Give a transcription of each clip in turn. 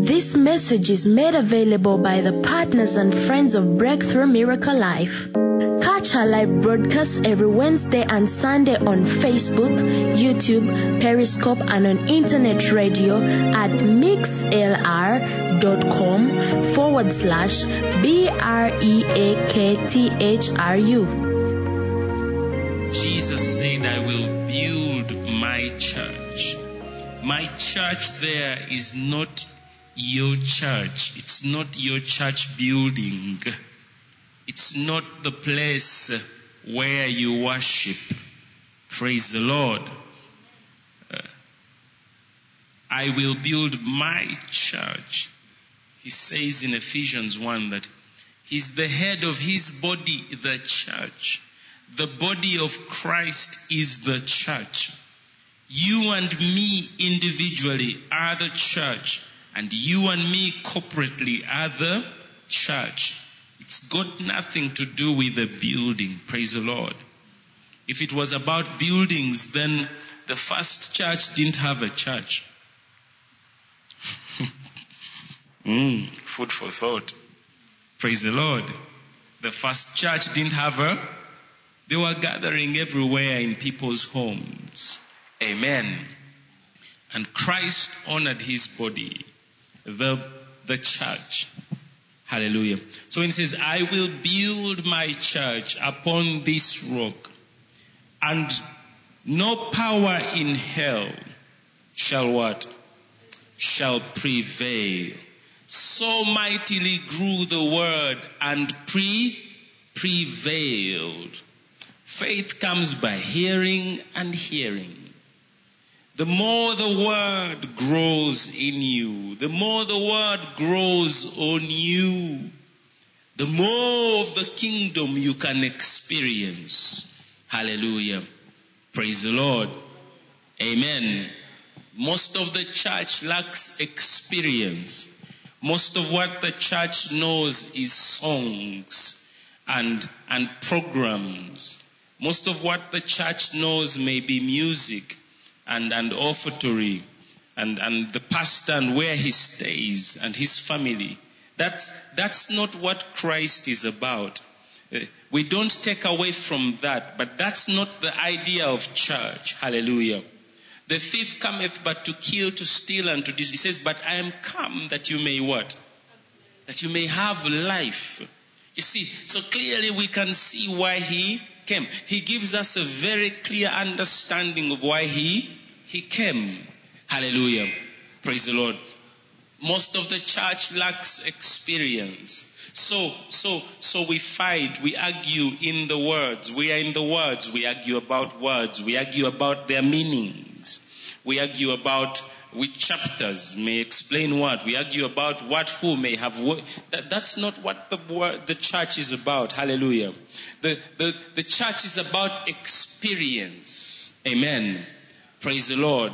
This message is made available by the partners and friends of Breakthrough Miracle Life. Catch our live broadcasts every Wednesday and Sunday on Facebook, YouTube, Periscope, and on internet radio at mixlr.com forward slash B R E A K T H R U. Jesus said, I will build my church. My church there is not your church. It's not your church building. It's not the place where you worship. Praise the Lord. Uh, I will build my church. He says in Ephesians 1 that he's the head of his body, the church. The body of Christ is the church. You and me individually are the church, and you and me corporately are the church. It's got nothing to do with the building. Praise the Lord. If it was about buildings, then the first church didn't have a church. mm, food for thought. Praise the Lord. The first church didn't have a, they were gathering everywhere in people's homes. Amen. And Christ honored his body, the, the church. Hallelujah. So he says, I will build my church upon this rock, and no power in hell shall what? Shall prevail. So mightily grew the word and pre prevailed. Faith comes by hearing and hearing. The more the word grows in you, the more the word grows on you, the more of the kingdom you can experience. Hallelujah. Praise the Lord. Amen. Most of the church lacks experience. Most of what the church knows is songs and, and programs. Most of what the church knows may be music and, and offertory and, and the pastor and where he stays and his family. That's, that's not what Christ is about. Uh, We don't take away from that, but that's not the idea of church. Hallelujah. The thief cometh but to kill, to steal, and to destroy. He says, but I am come that you may what? That you may have life. You see, so clearly we can see why he came. He gives us a very clear understanding of why he, he came. Hallelujah. Praise the Lord. Most of the church lacks experience. So, so, so we fight, we argue in the words. We are in the words. We argue about words. We argue about their meanings. We argue about which chapters may explain what. We argue about what who may have what. That, that's not what the the church is about. Hallelujah. The, the, the church is about experience. Amen. Praise the Lord.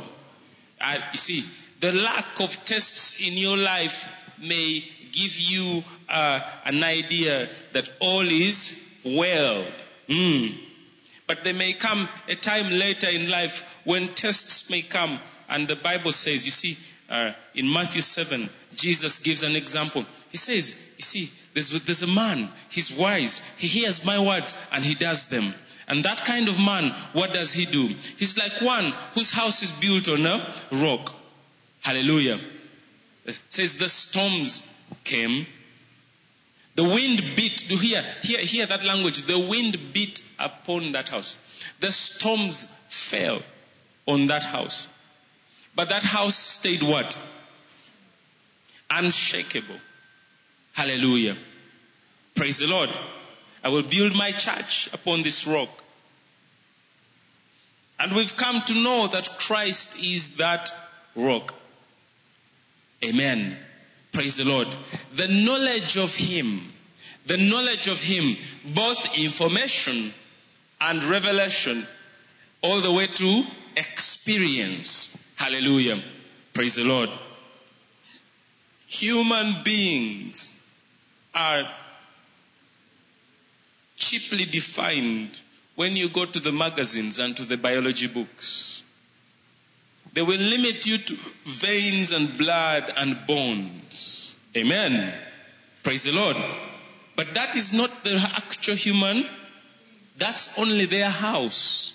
Uh, you see, the lack of tests in your life may give you uh, an idea that all is well. Mm. But there may come a time later in life when tests may come, and the Bible says, you see, uh, in Matthew 7, Jesus gives an example. He says, you see, there's, there's a man, he's wise, he hears my words and he does them. And that kind of man, what does he do? He's like one whose house is built on a rock. Hallelujah. It says the storms came. The wind beat. Do hear, hear, hear that language. The wind beat upon that house. The storms fell on that house. But that house stayed what? Unshakable. Hallelujah. Praise the Lord. I will build my church upon this rock. And we've come to know that Christ is that rock. Amen. Praise the Lord. The knowledge of Him, the knowledge of Him, both information and revelation, all the way to experience. Hallelujah. Praise the Lord. Human beings are cheaply defined when you go to the magazines and to the biology books. They will limit you to veins and blood and bones. Amen. Praise the Lord. But that is not the actual human. That's only their house.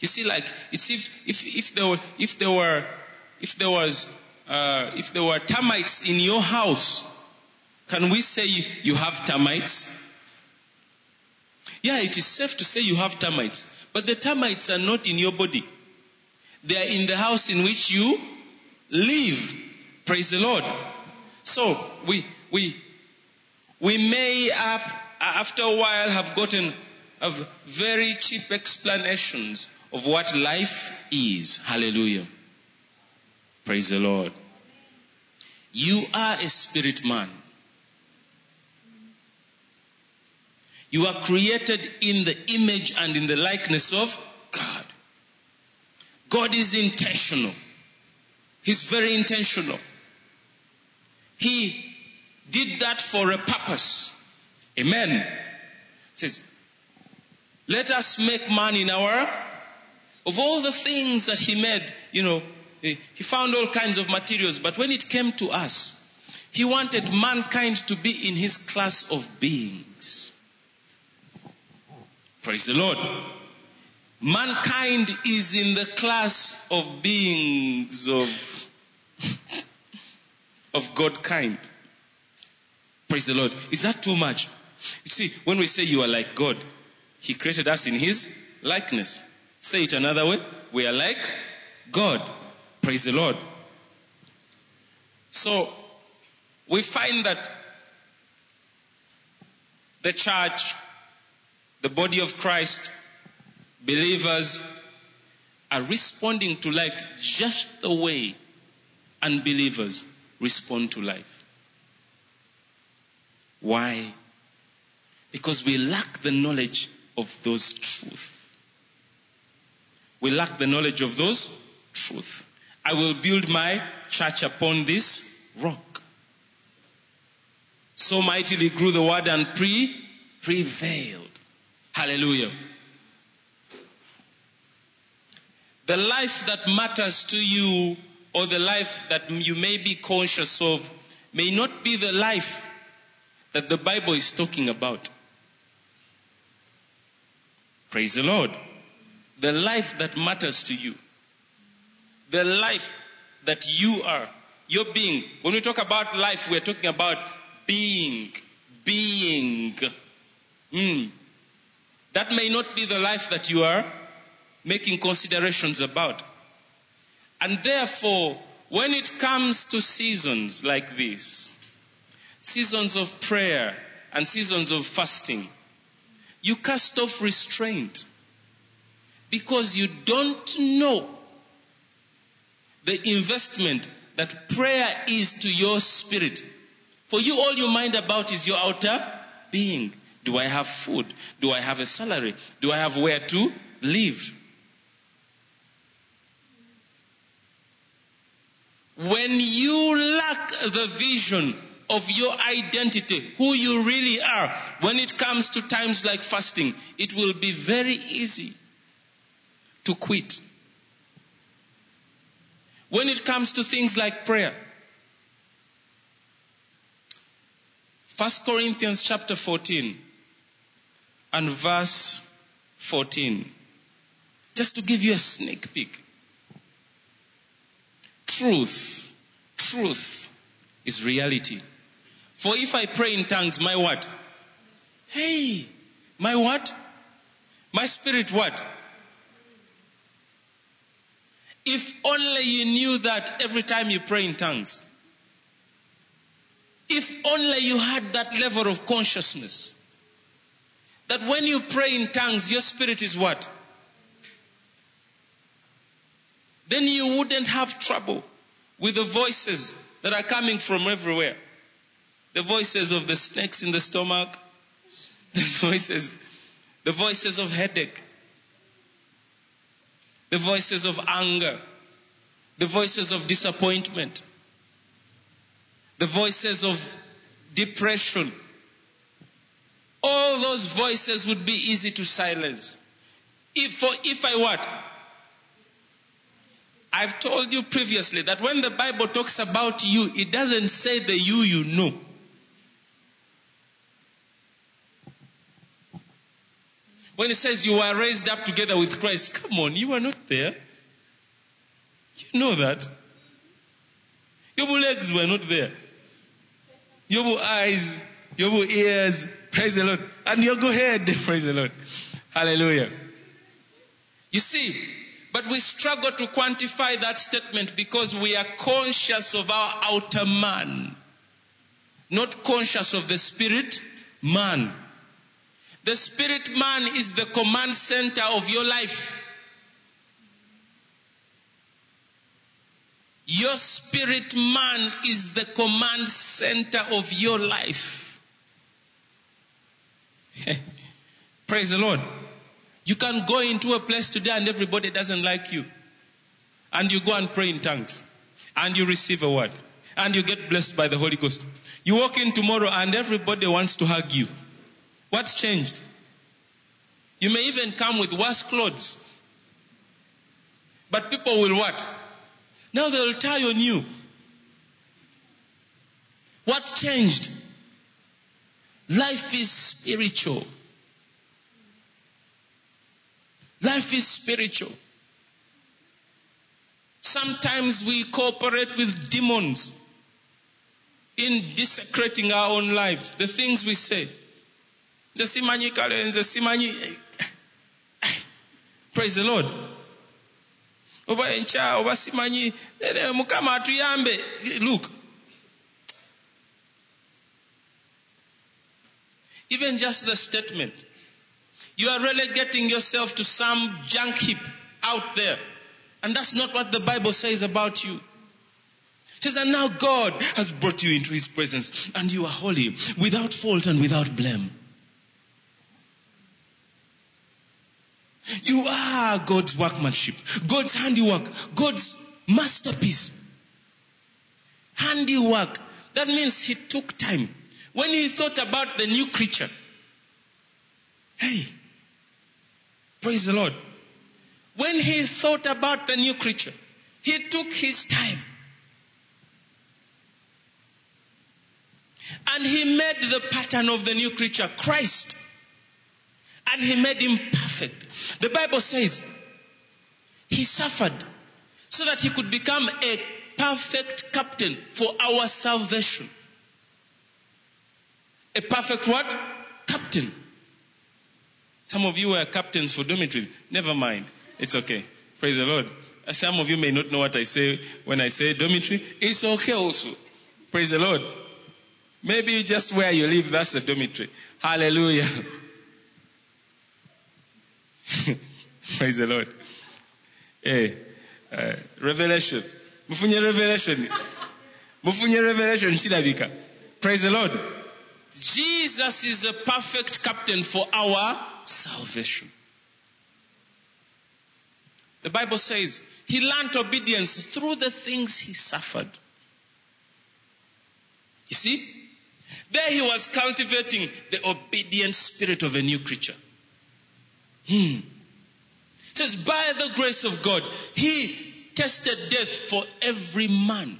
You see, like it's if if if there were if there were if there was uh, if there were termites in your house, can we say you have termites? Yeah, it is safe to say you have termites, but the termites are not in your body. They are in the house in which you live. Praise the Lord. So we we we may have, after a while have gotten of very cheap explanations of what life is. Hallelujah. Praise the Lord. You are a spirit man. You are created in the image and in the likeness of God. God is intentional. He's very intentional. He did that for a purpose. Amen. It says, let us make man in our, of all the things that he made, you know, eh, he found all kinds of materials, but when it came to us, he wanted mankind to be in his class of beings. Praise the Lord. Mankind is in the class of beings of, of God kind. Praise the Lord. Is that too much? You see, when we say you are like God, He created us in His likeness. Say it another way. We are like God. Praise the Lord. So, we find that the church, the body of Christ, believers are responding to life just the way unbelievers respond to life. Why? Because we lack the knowledge of those truths. We lack the knowledge of those truth. I will build my church upon this rock. So mightily grew the word and pre prevailed. Hallelujah. The life that matters to you or the life that you may be conscious of may not be the life that the Bible is talking about. Praise the Lord. The life that matters to you. The life that you are. Your being. When we talk about life, we're talking about being. Being. Mm. That may not be the life that you are making considerations about. And therefore, when it comes to seasons like this, seasons of prayer and seasons of fasting, you cast off restraint because you don't know the investment that prayer is to your spirit. For you, all you mind about is your outer being. Do I have food? Do I have a salary? Do I have where to live? When you lack the vision of your identity, who you really are, when it comes to times like fasting, it will be very easy to quit. When it comes to things like prayer, 1 Corinthians chapter 14 and verse 14. Just to give you a sneak peek. Truth, truth is reality. For if I pray in tongues, my what? Hey, my what? My spirit what? If only you knew that every time you pray in tongues. If only you had that level of consciousness. That when you pray in tongues, your spirit is what? Then you wouldn't have trouble with the voices that are coming from everywhere the voices of the snakes in the stomach, the voices, the voices of headache, the voices of anger, the voices of disappointment, the voices of depression. All those voices would be easy to silence. If, for if I what? I've told you previously that when the Bible talks about you, it doesn't say the you you know. When it says you were raised up together with Christ, come on, you were not there. You know that. Your legs were not there. Your eyes, your ears, praise the Lord. And your head, praise the Lord. Hallelujah. You see, but we struggle to quantify that statement because we are conscious of our outer man, not conscious of the spirit man. The spirit man is the command center of your life. Your spirit man is the command center of your life. Praise the Lord. You can go into a place today and everybody doesn't like you. And you go and pray in tongues. And you receive a word. And you get blessed by the Holy Ghost. You walk in tomorrow and everybody wants to hug you. What's changed? You may even come with worse clothes. But people will what? Now they'll tie on you. What's changed? Life is spiritual. Life is spiritual. Sometimes we cooperate with demons in desecrating our own lives, the things we say. Nze simanyi kale nze simanyi. Praise the lord. Oba enkya oba simanyi. Mukama atuyambe. Look. Even just the statement you are relegating yourself to some junk heap out there. And that's not what the bible says about you. It says, and now God has brought you into His presence, and you are holy, without fault and without blame. You are God's workmanship, God's handiwork, God's masterpiece. Handiwork. That means He took time. When He thought about the new creature, hey, praise the Lord. When He thought about the new creature, He took His time. And He made the pattern of the new creature, Christ. And He made Him perfect. The Bible says he suffered so that he could become a perfect captain for our salvation. A perfect what? Captain. Some of you were captains for dormitories. Never mind. It's okay. Praise the Lord. Some of you may not know what I say when I say dormitory. It's okay also. Praise the Lord. Maybe just where you live, that's a dormitory. Hallelujah. Praise the Lord. Hey, uh, revelation. Mufunye revelation. Mufunye revelation kirabika. Praise the Lord. Jesus is a perfect captain for our salvation. The Bible says he learned obedience through the things he suffered. You see? There he was cultivating the obedient spirit of a new creature. Hmm. It says, by the grace of God, he tested death for every man.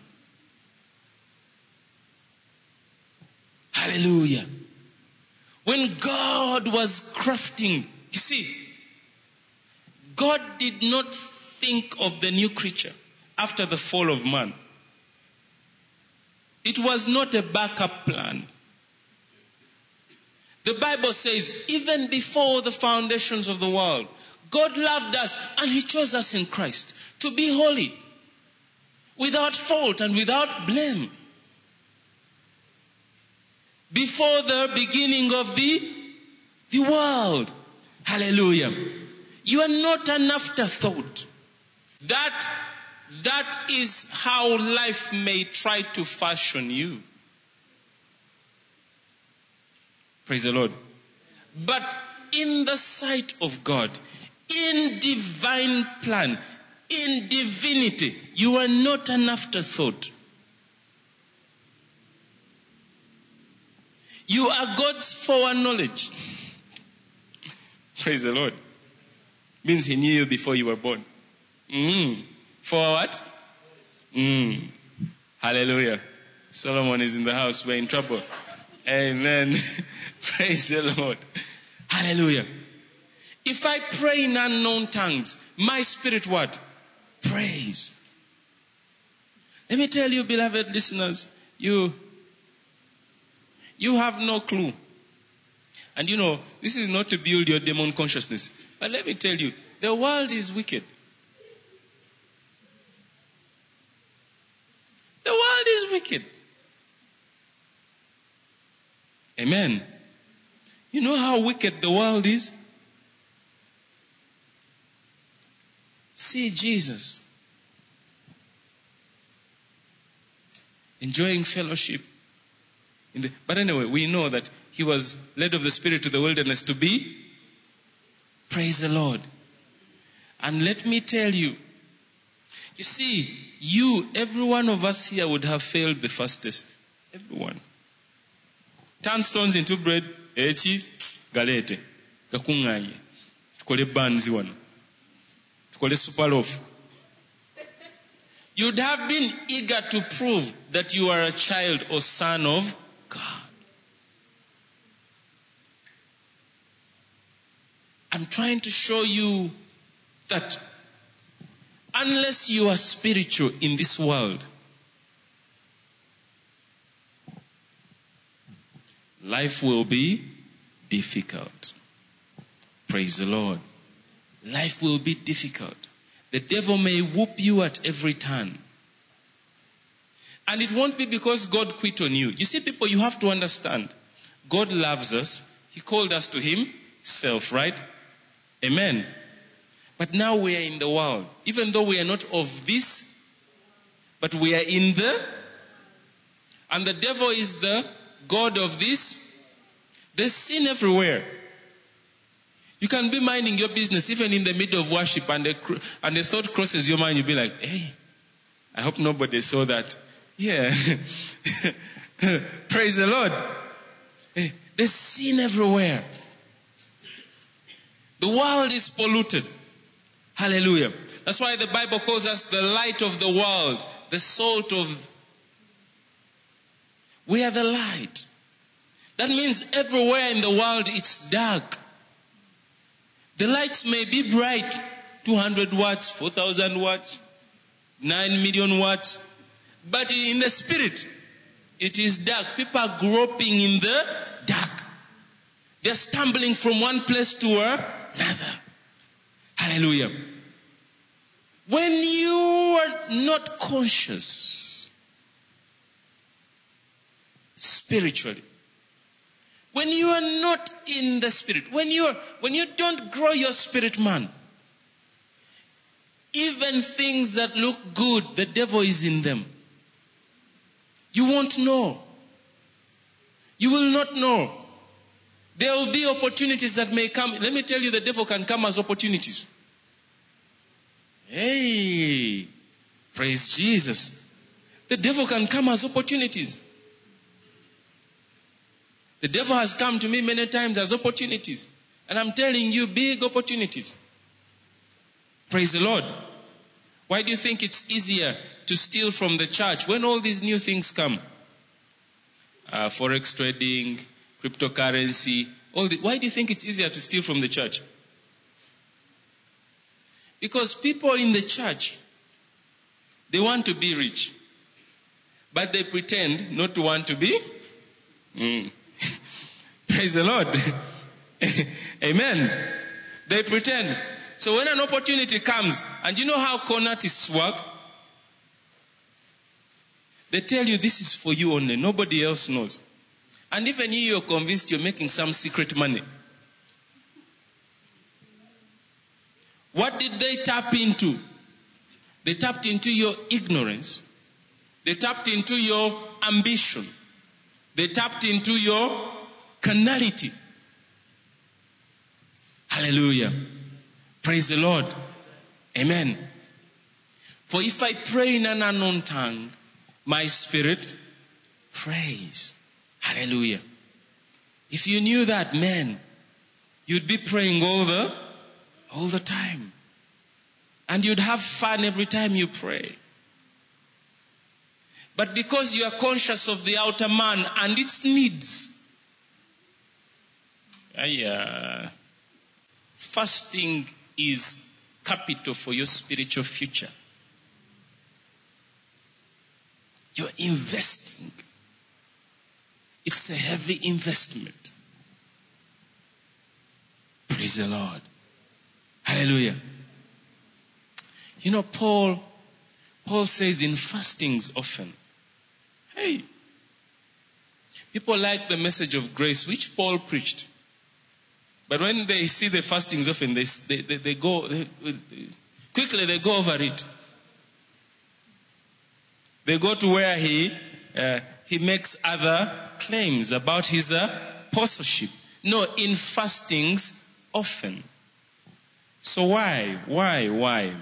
Hallelujah. When God was crafting, you see, God did not think of the new creature after the fall of man. It was not a backup plan. The Bible says, even before the foundations of the world, God loved us and He chose us in Christ to be holy, without fault and without blame. Before the beginning of the, the world. Hallelujah. You are not an afterthought. That, that is how life may try to fashion you. Praise the Lord. But in the sight of God, in divine plan, in divinity, you are not an afterthought. You are God's foreknowledge. Praise the Lord. Means He knew you before you were born. Mm. For what? Mm. Hallelujah. Solomon is in the house. We're in trouble. Amen. Praise the Lord. Hallelujah. If I pray in unknown tongues, my spirit what? Praise. Let me tell you, beloved listeners, you, you have no clue. And you know, this is not to build your demon consciousness. But let me tell you, the world is wicked. The world is wicked. Amen. You know how wicked the world is? See Jesus enjoying fellowship. The, but anyway, we know that he was led of the Spirit to the wilderness to be. Praise the Lord. And let me tell you, you see, you, every one of us here would have failed the first test. Everyone. Turn stones into bread. Eki galete. Gakungaye. Tukole banzi wano. Tukole super loaf. You'd have been eager to prove that you are a child or son of God. I'm trying to show you that unless you are spiritual in this world, life will be difficult. Praise the Lord. Life will be difficult. The devil may whoop you at every turn. And it won't be because God quit on you. You see, people, you have to understand. God loves us. He called us to Himself, right? Amen. But now we are in the world. Even though we are not of this, but we are in the, and the devil is the God of this. There's sin everywhere. You can be minding your business even in the middle of worship and the, and the thought crosses your mind. You'll be like, hey, I hope nobody saw that. Yeah. Praise the Lord. There's sin everywhere. The world is polluted. Hallelujah. That's why the Bible calls us the light of the world, the salt of. We are the light. That means everywhere in the world it's dark. The lights may be bright 200 watts, 4,000 watts, 9 million watts, but in the spirit, it is dark. People are groping in the dark. They're stumbling from one place to another. Hallelujah. When you are not conscious spiritually, when you are not in the spirit, when you are, when you don't grow your spirit man, even things that look good, the devil is in them. You won't know. You will not know. There will be opportunities that may come. Let me tell you, the devil can come as opportunities. Hey, praise Jesus. The devil can come as opportunities. The devil has come to me many times as opportunities. And I'm telling you, big opportunities. Praise the Lord. Why do you think it's easier to steal from the church when all these new things come? Uh, forex trading, cryptocurrency, all the, why do you think it's easier to steal from the church? Because people in the church, they want to be rich, but they pretend not to want to be. Mm. Praise the Lord. Amen. They pretend. So when an opportunity comes, and you know how con artists work? They tell you this is for you only. Nobody else knows. And even you, you're convinced you're making some secret money. What did they tap into? They tapped into your ignorance. They tapped into your ambition. They tapped into your carnality. Hallelujah. Praise the Lord. Amen. For if I pray in an unknown tongue, my spirit prays. Hallelujah. If you knew that, man, you'd be praying the, all the time. And you'd have fun every time you pray. But because you are conscious of the outer man and its needs, uh, fasting is capital for your spiritual future. You're investing. It's a heavy investment. Praise the Lord. Hallelujah. You know, Paul, Paul says in fastings often, hey, people like the message of grace which Paul preached. But when they see the fastings often, they, they, they, they go, they, quickly they go over it. They go to where he, uh, he makes other claims about his apostleship. No, in fastings often. So why? Why? Why?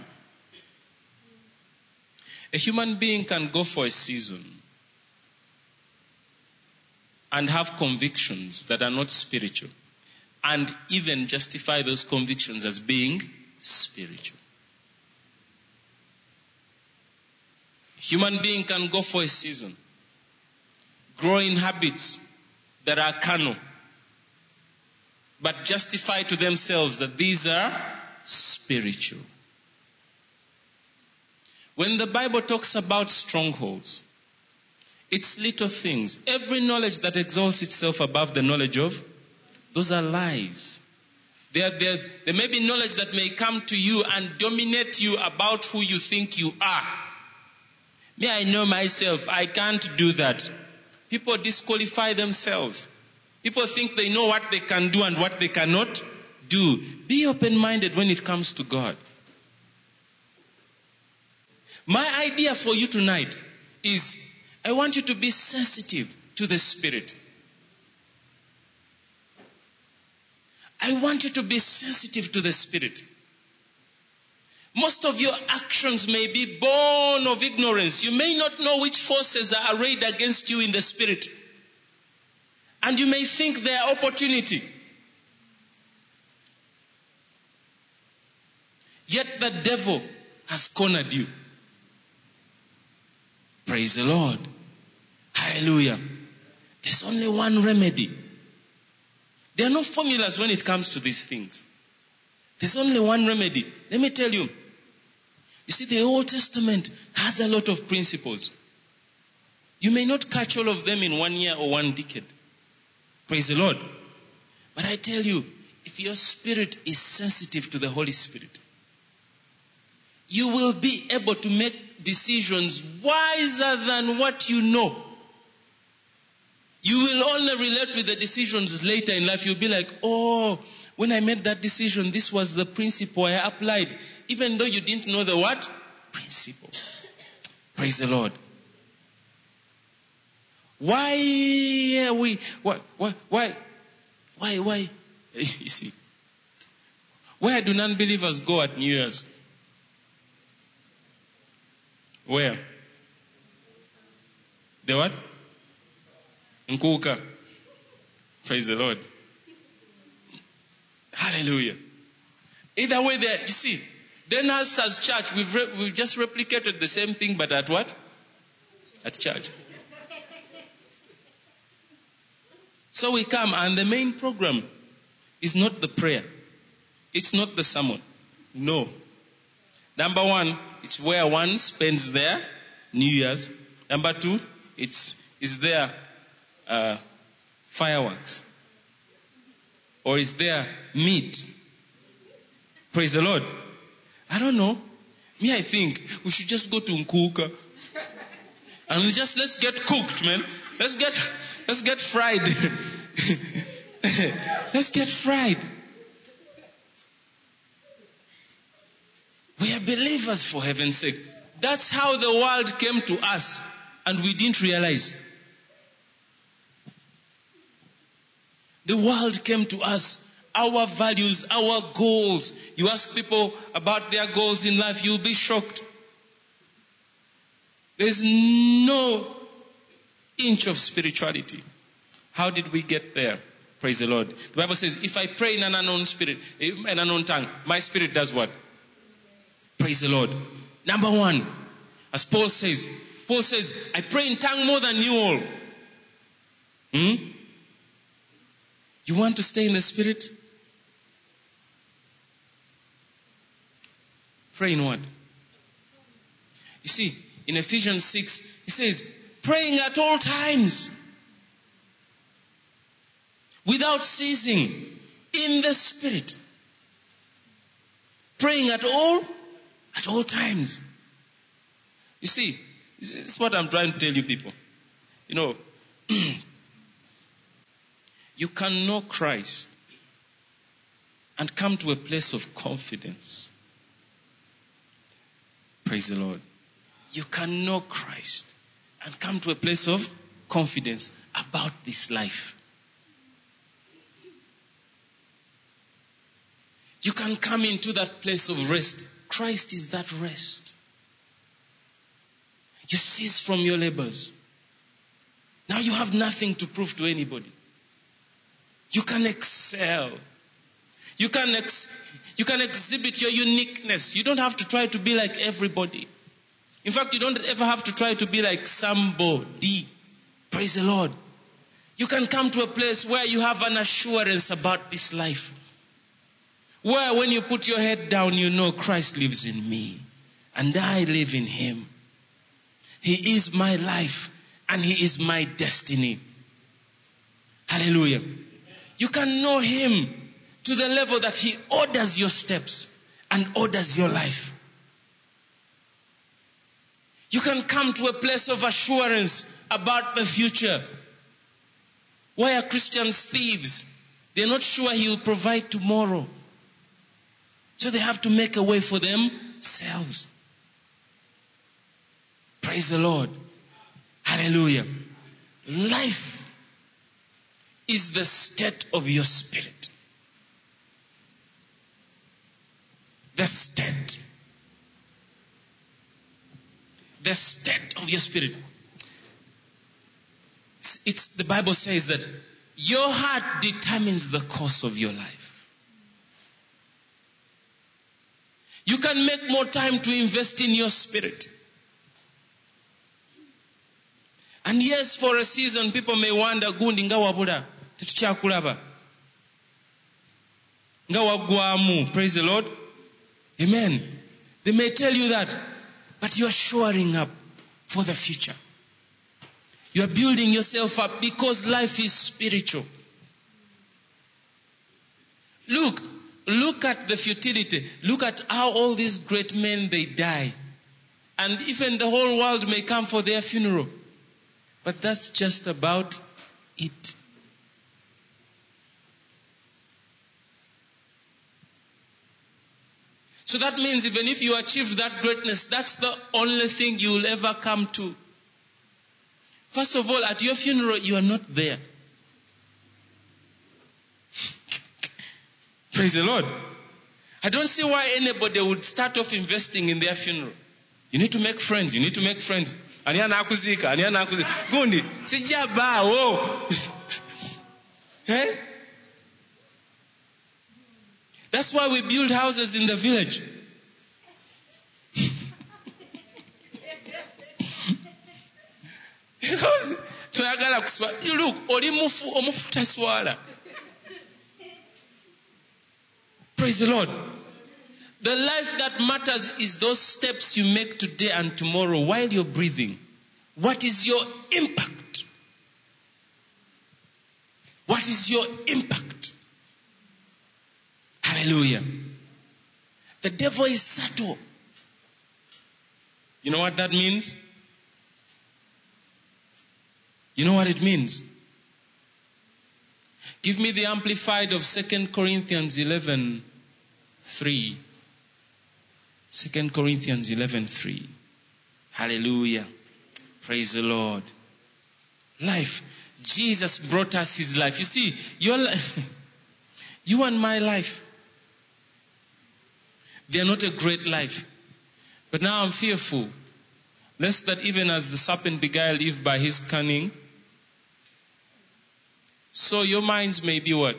A human being can go for a season and have convictions that are not spiritual and even justify those convictions as being spiritual. Human being can go for a season, grow in habits that are carnal, but justify to themselves that these are spiritual. When the Bible talks about strongholds, it's little things. Every knowledge that exalts itself above the knowledge of, those are lies. There, there, there may be knowledge that may come to you and dominate you about who you think you are. Me, I know myself. I can't do that. People disqualify themselves. People think they know what they can do and what they cannot do. Be open minded when it comes to God. My idea for you tonight is I want you to be sensitive to the Spirit. I want you to be sensitive to the Spirit. Most of your actions may be born of ignorance. You may not know which forces are arrayed against you in the spirit. And you may think they are opportunity. Yet the devil has cornered you. Praise the Lord. Hallelujah. There's only one remedy. There are no formulas when it comes to these things. There's only one remedy. Let me tell you, you see, the Old Testament has a lot of principles. You may not catch all of them in one year or one decade. Praise the Lord. But I tell you, if your spirit is sensitive to the Holy Spirit, you will be able to make decisions wiser than what you know. You will only relate with the decisions later in life. You'll be like, oh, when I made that decision, this was the principle I applied even though you didn't know the what? Principle. Praise the Lord. Why are we, why, why, why, why, why? You see, where do non-believers go at New Year's? Where? The what? Nkuka. Praise the Lord. Hallelujah. Either way there, you see, then us as church, we've, re- we've just replicated the same thing, but at what? At church. So we come, and the main program is not the prayer. It's not the sermon. No. Number one, it's where one spends their New Year's. Number two, it's is there uh, fireworks or is there meat? Praise the Lord. I don't know. Me, I think we should just go to Nkuka and just let's get cooked, man. Let's get let's get fried. let's get fried. We are believers for heaven's sake. That's how the world came to us and we didn't realize. The world came to us our values, our goals. You ask people about their goals in life, you'll be shocked. There's no inch of spirituality. How did we get there? Praise the Lord. The Bible says, if I pray in an unknown spirit, in an unknown tongue, my spirit does what? Praise the Lord. Number one, as Paul says, Paul says, I pray in tongue more than you all. Hmm? You want to stay in the Spirit? Pray in what? You see, in Ephesians 6, he says, praying at all times, without ceasing, in the Spirit. Praying at all, at all times. You see, this is what I'm trying to tell you people. You know, you can know Christ and come to a place of confidence. Praise the Lord. You can know Christ and come to a place of confidence about this life. You can come into that place of rest. Christ is that rest. You cease from your labors. Now you have nothing to prove to anybody. You can excel. You can, ex- you can exhibit your uniqueness. You don't have to try to be like everybody. In fact, you don't ever have to try to be like somebody. Praise the Lord. You can come to a place where you have an assurance about this life. Where when you put your head down, you know Christ lives in me and I live in him. He is my life and He is my destiny. Hallelujah. You can know Him to the level that He orders your steps and orders your life. You can come to a place of assurance about the future. Why are Christians thieves? They're not sure He will provide tomorrow. So they have to make a way for themselves. Praise the Lord. Hallelujah. Life is the state of your spirit. The state. The state of your spirit. It's, it's, the Bible says that your heart determines the course of your life. You can make more time to invest in your spirit. And yes, for a season, people may wonder, gundi nga wabula, tetukyakulaba. Nga waggwamu. Praise the Lord. Amen. They may tell you that, but you are shoring up for the future. You are building yourself up because life is spiritual. Look, look at the futility. Look at how all these great men they die. And even the whole world may come for their funeral. But that's just about it. So that means even if you achieve that greatness, that's the only thing you will ever come to. First of all, at your funeral, you are not there. Praise the Lord. I don't see why anybody would start off investing in their funeral. You need to make friends. You need to make friends. ani anakuziika ani anakuziika gundi sijja baawo eh? That's why we build houses in the village. because toyagala kuswa look oli mufu omufu taswala praise the lord the life that matters is those steps you make today and tomorrow while you're breathing. What is your impact? What is your impact? Hallelujah. The devil is subtle. You know what that means? You know what it means? Give me the amplified of 2 Corinthians 11 3. 2 Corinthians 11:3. Hallelujah. Praise the Lord. Life. Jesus brought us his life. You see, your life, you and my life, they are not a great life. But now I'm fearful, lest that even as the serpent beguiled Eve by his cunning, so your minds may be what?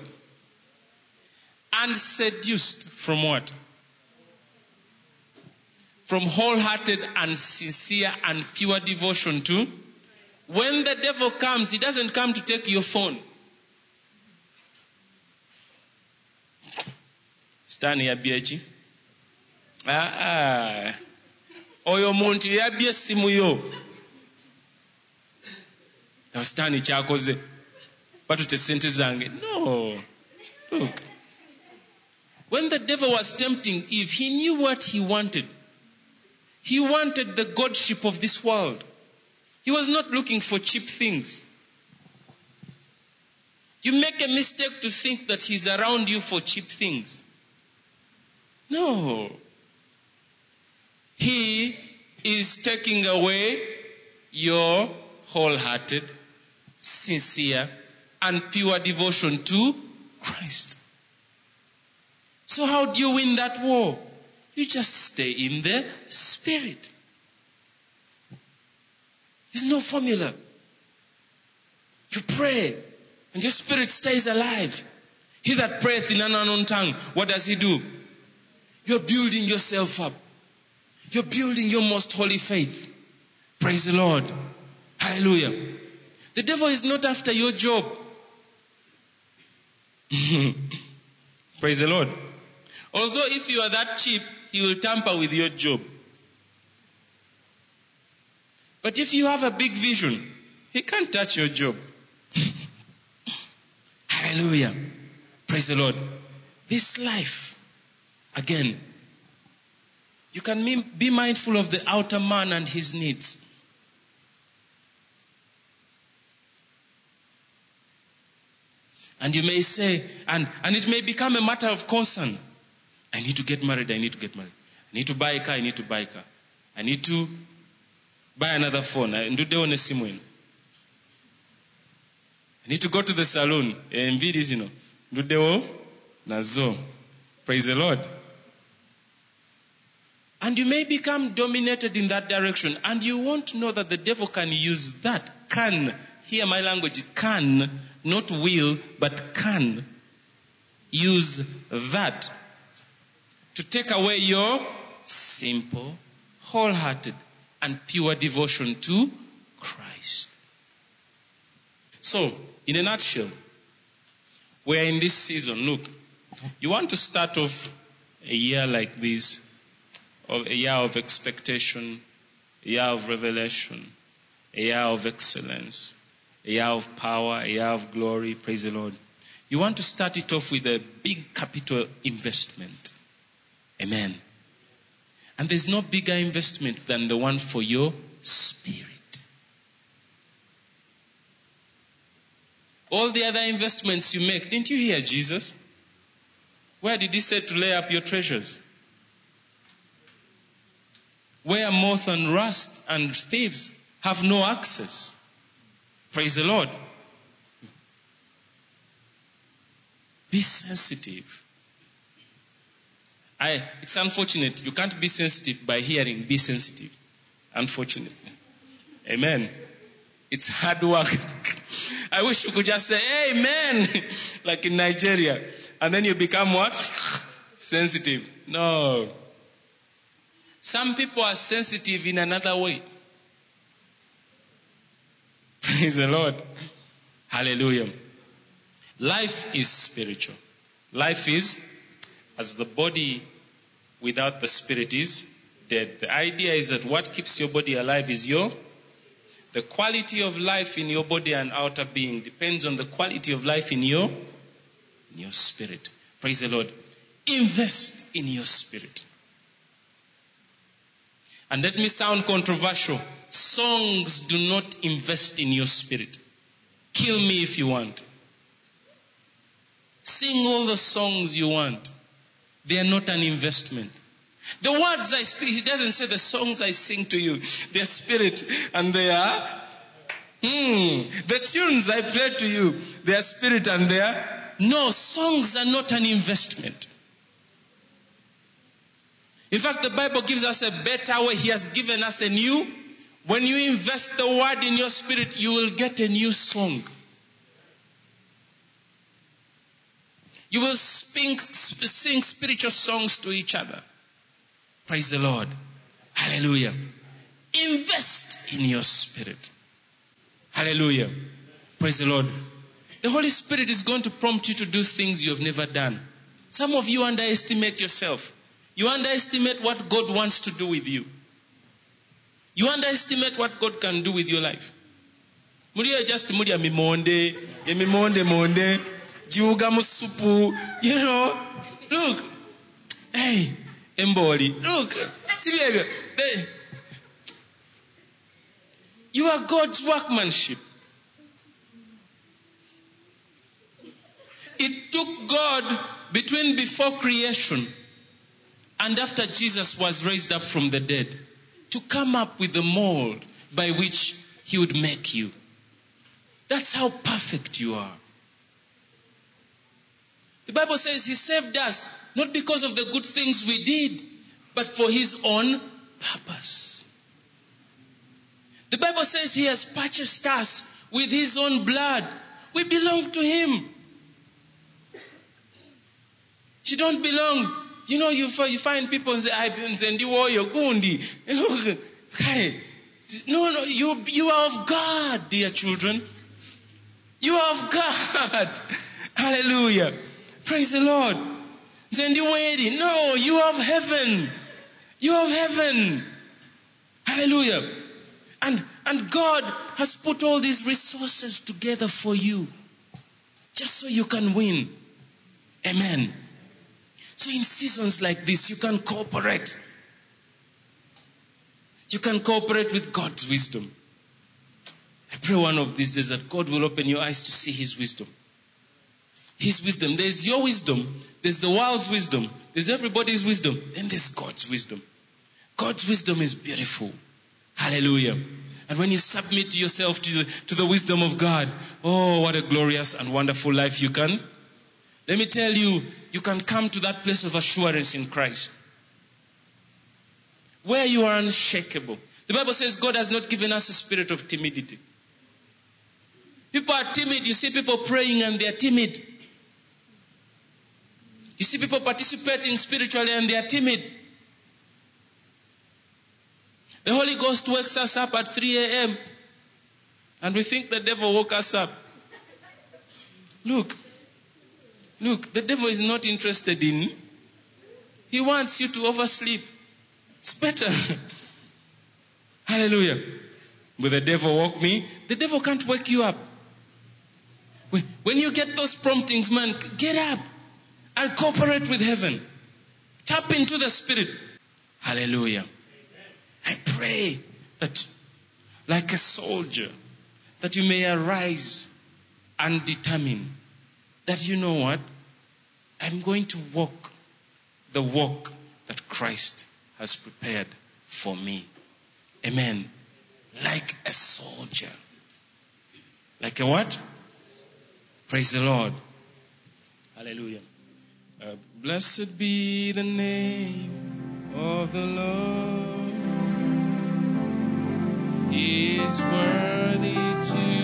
And seduced from what? From wholehearted and sincere and pure devotion to. When the devil comes, he doesn't come to take your phone. sitaani yabbye ki aa ah, ah. oyo omuntu yabbye essimu yo. Nga sitaani kyakoze batute sente zange. No. Look. When the devil was tempting eve he knew what he wanted he wanted the godship of this world he was not looking for cheap things you make a mistake to think that he's around you for cheap things no. He is taking away your wholehearted, sincere, and pure devotion to Christ. So how do you win that war? You just stay in the Spirit. There's no formula. You pray, and your spirit stays alive. He that prayeth in an unknown tongue, what does he do? You're building yourself up. You're building your most holy faith. Praise the Lord. Hallelujah. The devil is not after your job. Praise the Lord. Although if you are that cheap, he will tamper with your job. But if you have a big vision, he can't touch your job. Hallelujah. Praise the Lord. This life, again, you can be mindful of the outer man and his needs. And you may say, and, and it may become a matter of concern. I need to get married, I need to get married. I need to buy a car, I need to buy a car. I need to buy another phone. nduddewo ne simu eno. I need to go to the saloon. Enviiri eh, zino. Nduddewo nazo. Praise the Lord. And you may become dominated in that direction, and you won't know that the devil can use that. Can. Hear my language. Can. Not will, but can. Use that to take away your simple, wholehearted, and pure devotion to Christ. So, in a nutshell, we're in this season. Look, you want to start off a year like this, of a year of expectation, a year of revelation, a year of excellence, a year of power, a year of glory. Praise the Lord. You want to start it off with a big capital investment. Amen. And there's no bigger investment than the one for your spirit. All the other investments you make, didn't you hear Jesus? Where did he say to lay up your treasures? Where moth and rust and thieves have no access. Praise the Lord. Be sensitive. I, it's unfortunate. You can't be sensitive by hearing, be sensitive. Unfortunately. Amen. It's hard work. I wish you could just say, Amen, like in Nigeria. And then you become what? sensitive. No. Some people are sensitive in another way. Praise the Lord. Hallelujah. Life is spiritual. Life is as the body without the spirit is dead. The idea is that what keeps your body alive is your the quality of life in your body and outer being depends on the quality of life in your in your spirit. Praise the Lord. Invest in your spirit. And let me sound controversial. Songs do not invest in your spirit. Kill me if you want. Sing all the songs you want. They are not an investment. The words I speak, he doesn't say the songs I sing to you, they're spirit and they are, hmm, the tunes I play to you, they are spirit and they are, no, songs are not an investment. In fact, the Bible gives us a better way. He has given us a new, when you invest the word in your spirit, you will get a new song. You will sing, sing spiritual songs to each other. Praise the Lord. Hallelujah. Invest in your spirit. Hallelujah. Praise the Lord. The Holy Spirit is going to prompt you to do things you have never done. Some of you underestimate yourself. You underestimate what God wants to do with you. You underestimate what God can do with your life. Just monde, you know. Look, hey, emboli, look, siri ebyo. You are God's workmanship. It took God between before creation and after Jesus was raised up from the dead to come up with the mold by which he would make you. That's how perfect you are. The Bible says he saved us not because of the good things we did, but for his own purpose. The Bible says he has purchased us with his own blood. We belong to him. You don't belong. You know, you, you find people say, I nze ndi woyo gundi. You know, hey, no, no, you, you are of God, dear children. You are of God. Hallelujah. Praise the Lord. Nze ndi weri. No, you of heaven. You of heaven. Hallelujah. And, and God has put all these resources together for you. Just so you can win. Amen. So in seasons like this, you can cooperate. You can cooperate with God's wisdom. I pray one of these days that God will open your eyes to see His wisdom. His wisdom. There's your wisdom, there's the world's wisdom, there's everybody's wisdom, then there's God's wisdom. God's wisdom is beautiful. Hallelujah. And when you submit yourself to the, to the wisdom of God, oh, what a glorious and wonderful life you can. Let me tell you, you can come to that place of assurance in Christ. Where you are unshakable. The Bible says God has not given us a spirit of timidity. People are timid. You see people praying and they are timid. You see people participating spiritually and they are timid. The Holy Ghost wakes us up at 3 a.m. and we think the devil woke us up. Look, look, the devil is not interested in. He wants you to oversleep. It's better. Hallelujah. Will the devil woke me? The devil can't wake you up. When you get those promptings, man, get up and cooperate with heaven. Tap into the spirit. Hallelujah. I pray that, like a soldier, that you may arise and determine that you know what? I'm going to walk the walk that Christ has prepared for me. Amen. Like a soldier. Like a what? Praise the Lord. Hallelujah. Uh, blessed be the name of the Lord. He is worthy to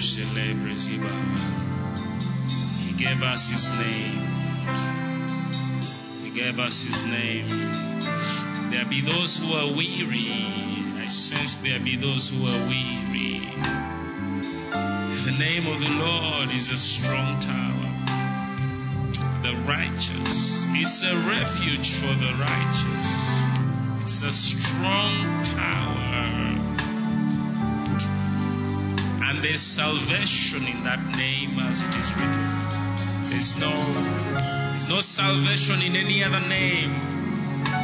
He gave us his name. He gave us his name. There be those who are weary. I sense there be those who are weary. The name of the Lord is a strong tower. The righteous. It's a refuge for the righteous. It's a strong tower. There's salvation in that name as it is written. There's no, there's no salvation in any other name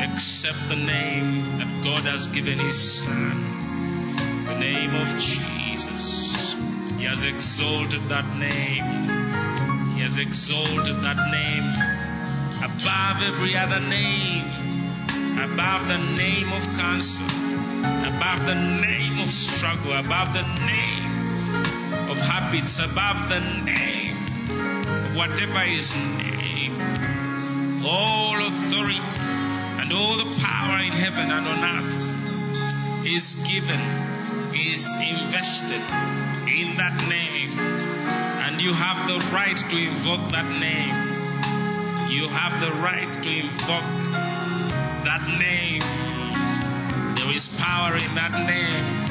except the name that God has given His Son, the name of Jesus. He has exalted that name. He has exalted that name above every other name, above the name of cancer, above the name of struggle, above the name of habits, above the name of whatever is name. All authority and all the power in heaven and on earth is given, is invested in that name. And you have the right to invoke that name. You have the right to invoke that name. There is power in that name.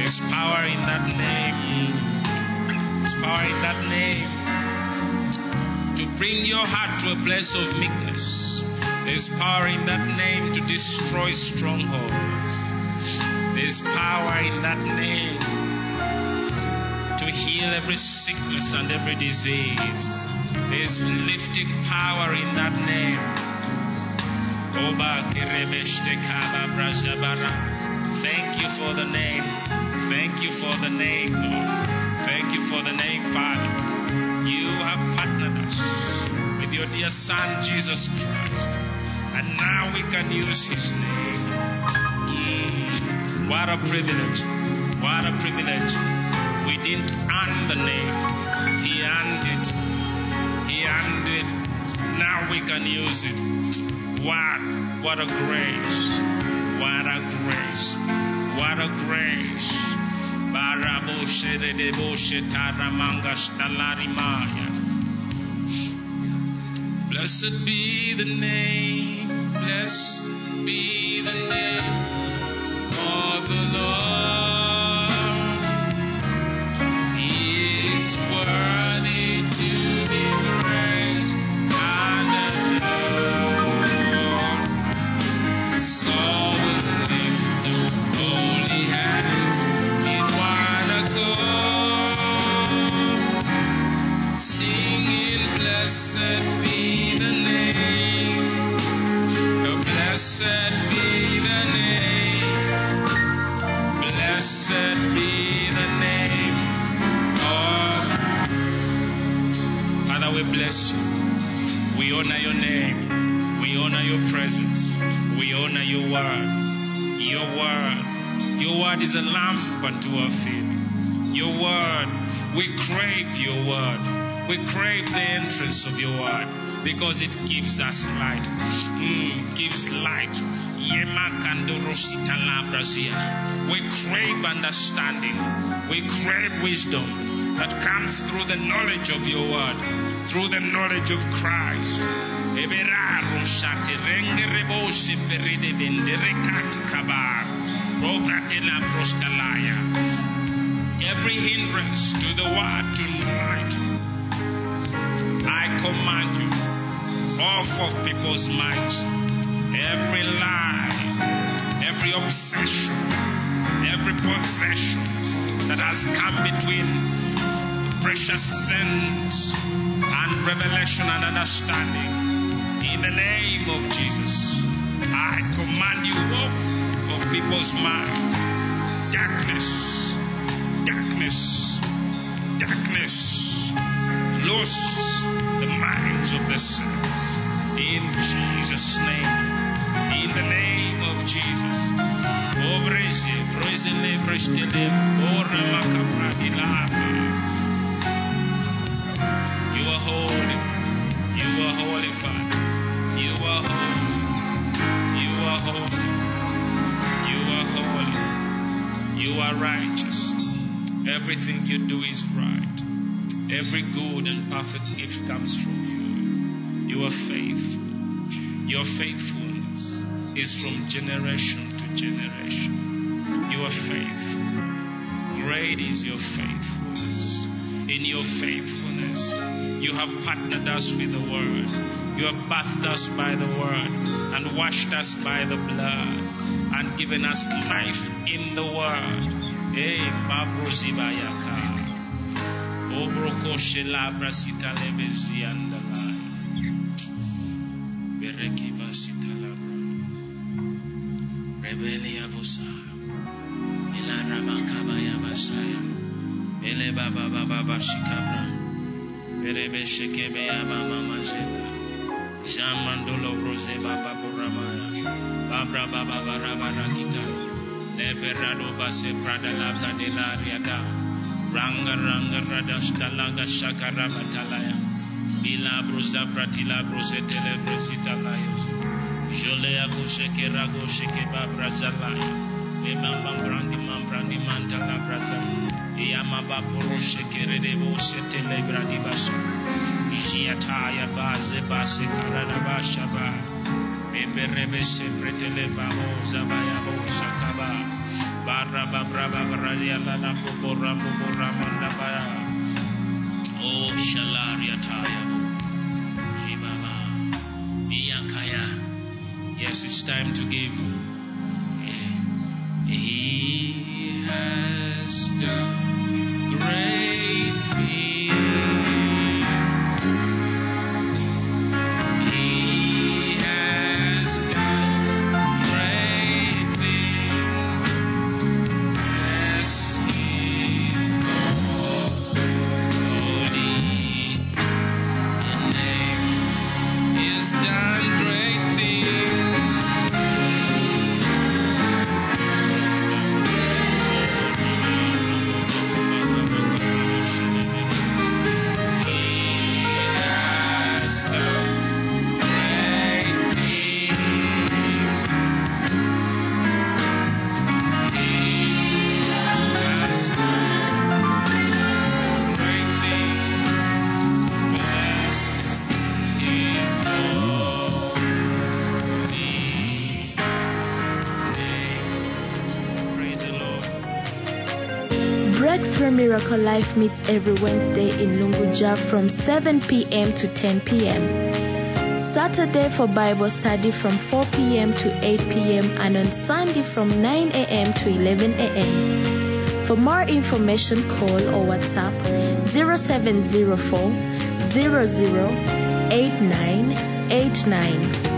There's power in that name. There's power in that name to bring your heart to a place of meekness. There's power in that name to destroy strongholds. There's power in that name to heal every sickness and every disease. There's lifting power in that name. Thank you for the name. Thank you for the name, Lord. Thank you for the name, Father. You have partnered us with your dear Son, Jesus Christ. And now we can use his name. Mm, what a privilege. What a privilege. We didn't earn the name. He earned it. He earned it. Now we can use it. What? What a grace. What a grace. What a grace. Blessed be the name, blessed we bless you. We honor your name. We honor your presence. We honor your word. Your word. Your word is a lamp unto our feet. Your word. We crave your word. We crave the entrance of your word because it gives us light. Mm, gives light. We crave understanding. We crave wisdom that comes through the knowledge of your word, through the knowledge of Christ. Every hindrance to the word tonight, I command you off of people's minds. Every lie, every obsession, every possession that has come between precious sense and revelation and understanding. In the name of Jesus, I command you off of people's minds. Darkness, darkness, darkness. Loose the minds of the saints. In Jesus' name. The name of Jesus. Obreze, brezele, brestele, ora makapradilaba. You are holy. You are holy. You are holy. You are holy. You are holy. You are righteous. Everything you do is right. Every good and perfect gift comes from you. You are faithful. You are faithfulness is from generation to generation. You are faithful. Great is your faithfulness. In your faithfulness, you have partnered us with the Word. You have bathed us by the Word and washed us by the blood and given us life in the Word. Eh, hey, Babrozibayaka. Obroko oh, shelabra sitalebezi andalaya. Berekiva sitalabra. Rebelia vosaya. Ila ramakabaya basaya. Ele baba baba bashikabra. Berebe shekebe ya mama majela. Jamandolo brose baba buramaya. Babra baba baraba rakita. Leberado vase prada labra de la riada. Ranga ranga radashta laga shakara batalaya. Bila bruza pratila brusetele brusita layos. Jolea kusheke rago sheke babrazalaya. Emamba brandi mambrandi mantala brazal. Iyama baporo sheke redebo setele bradi basa. Ishiataya baze base karana basha ba. Beberebe se pretele bamo zabaya bo shakaba. Barra babra babra yala la kubora mubora manda baya. Oh shalaria Yes, it's time to give. Eh, he has done Life meets every Wednesday in Lunguja from 7 p.m. to 10 p.m. Saturday for Bible study from 4 p.m. to 8 p.m. and on Sunday from 9 a.m. to 11 a.m. For more information, call or WhatsApp 0704 008989.